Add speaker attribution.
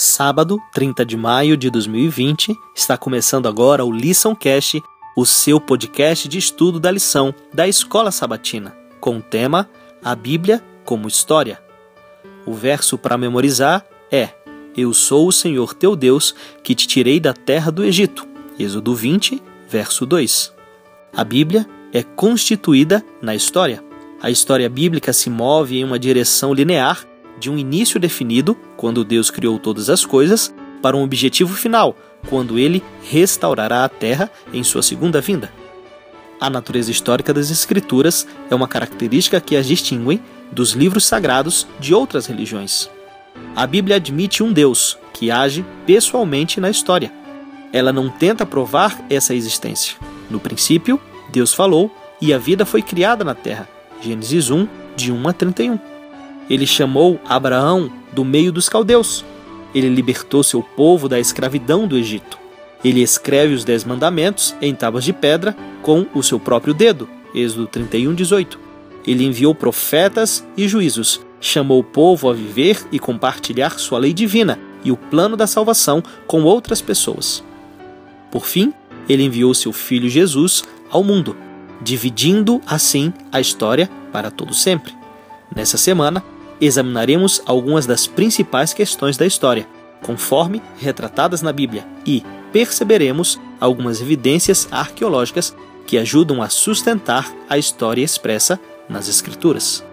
Speaker 1: Sábado, 30 de maio de 2020, está começando agora o Lição Cast, o seu podcast de estudo da lição da Escola Sabatina, com o tema A Bíblia como História. O verso para memorizar é: Eu sou o Senhor teu Deus, que te tirei da terra do Egito. Êxodo 20, verso 2. A Bíblia é constituída na história. A história bíblica se move em uma direção linear de um início definido, quando Deus criou todas as coisas, para um objetivo final, quando ele restaurará a terra em sua segunda vinda. A natureza histórica das Escrituras é uma característica que as distingue dos livros sagrados de outras religiões. A Bíblia admite um Deus que age pessoalmente na história. Ela não tenta provar essa existência. No princípio, Deus falou e a vida foi criada na terra. Gênesis 1, de 1 a 31. Ele chamou Abraão do meio dos caldeus. Ele libertou seu povo da escravidão do Egito. Ele escreve os Dez Mandamentos em tábuas de pedra com o seu próprio dedo. Êxodo 31, 18. Ele enviou profetas e juízos, chamou o povo a viver e compartilhar sua lei divina e o plano da salvação com outras pessoas. Por fim, ele enviou seu filho Jesus ao mundo, dividindo assim a história para todo sempre. Nessa semana, examinaremos algumas das principais questões da história, conforme retratadas na Bíblia, e perceberemos algumas evidências arqueológicas que ajudam a sustentar a história expressa nas Escrituras.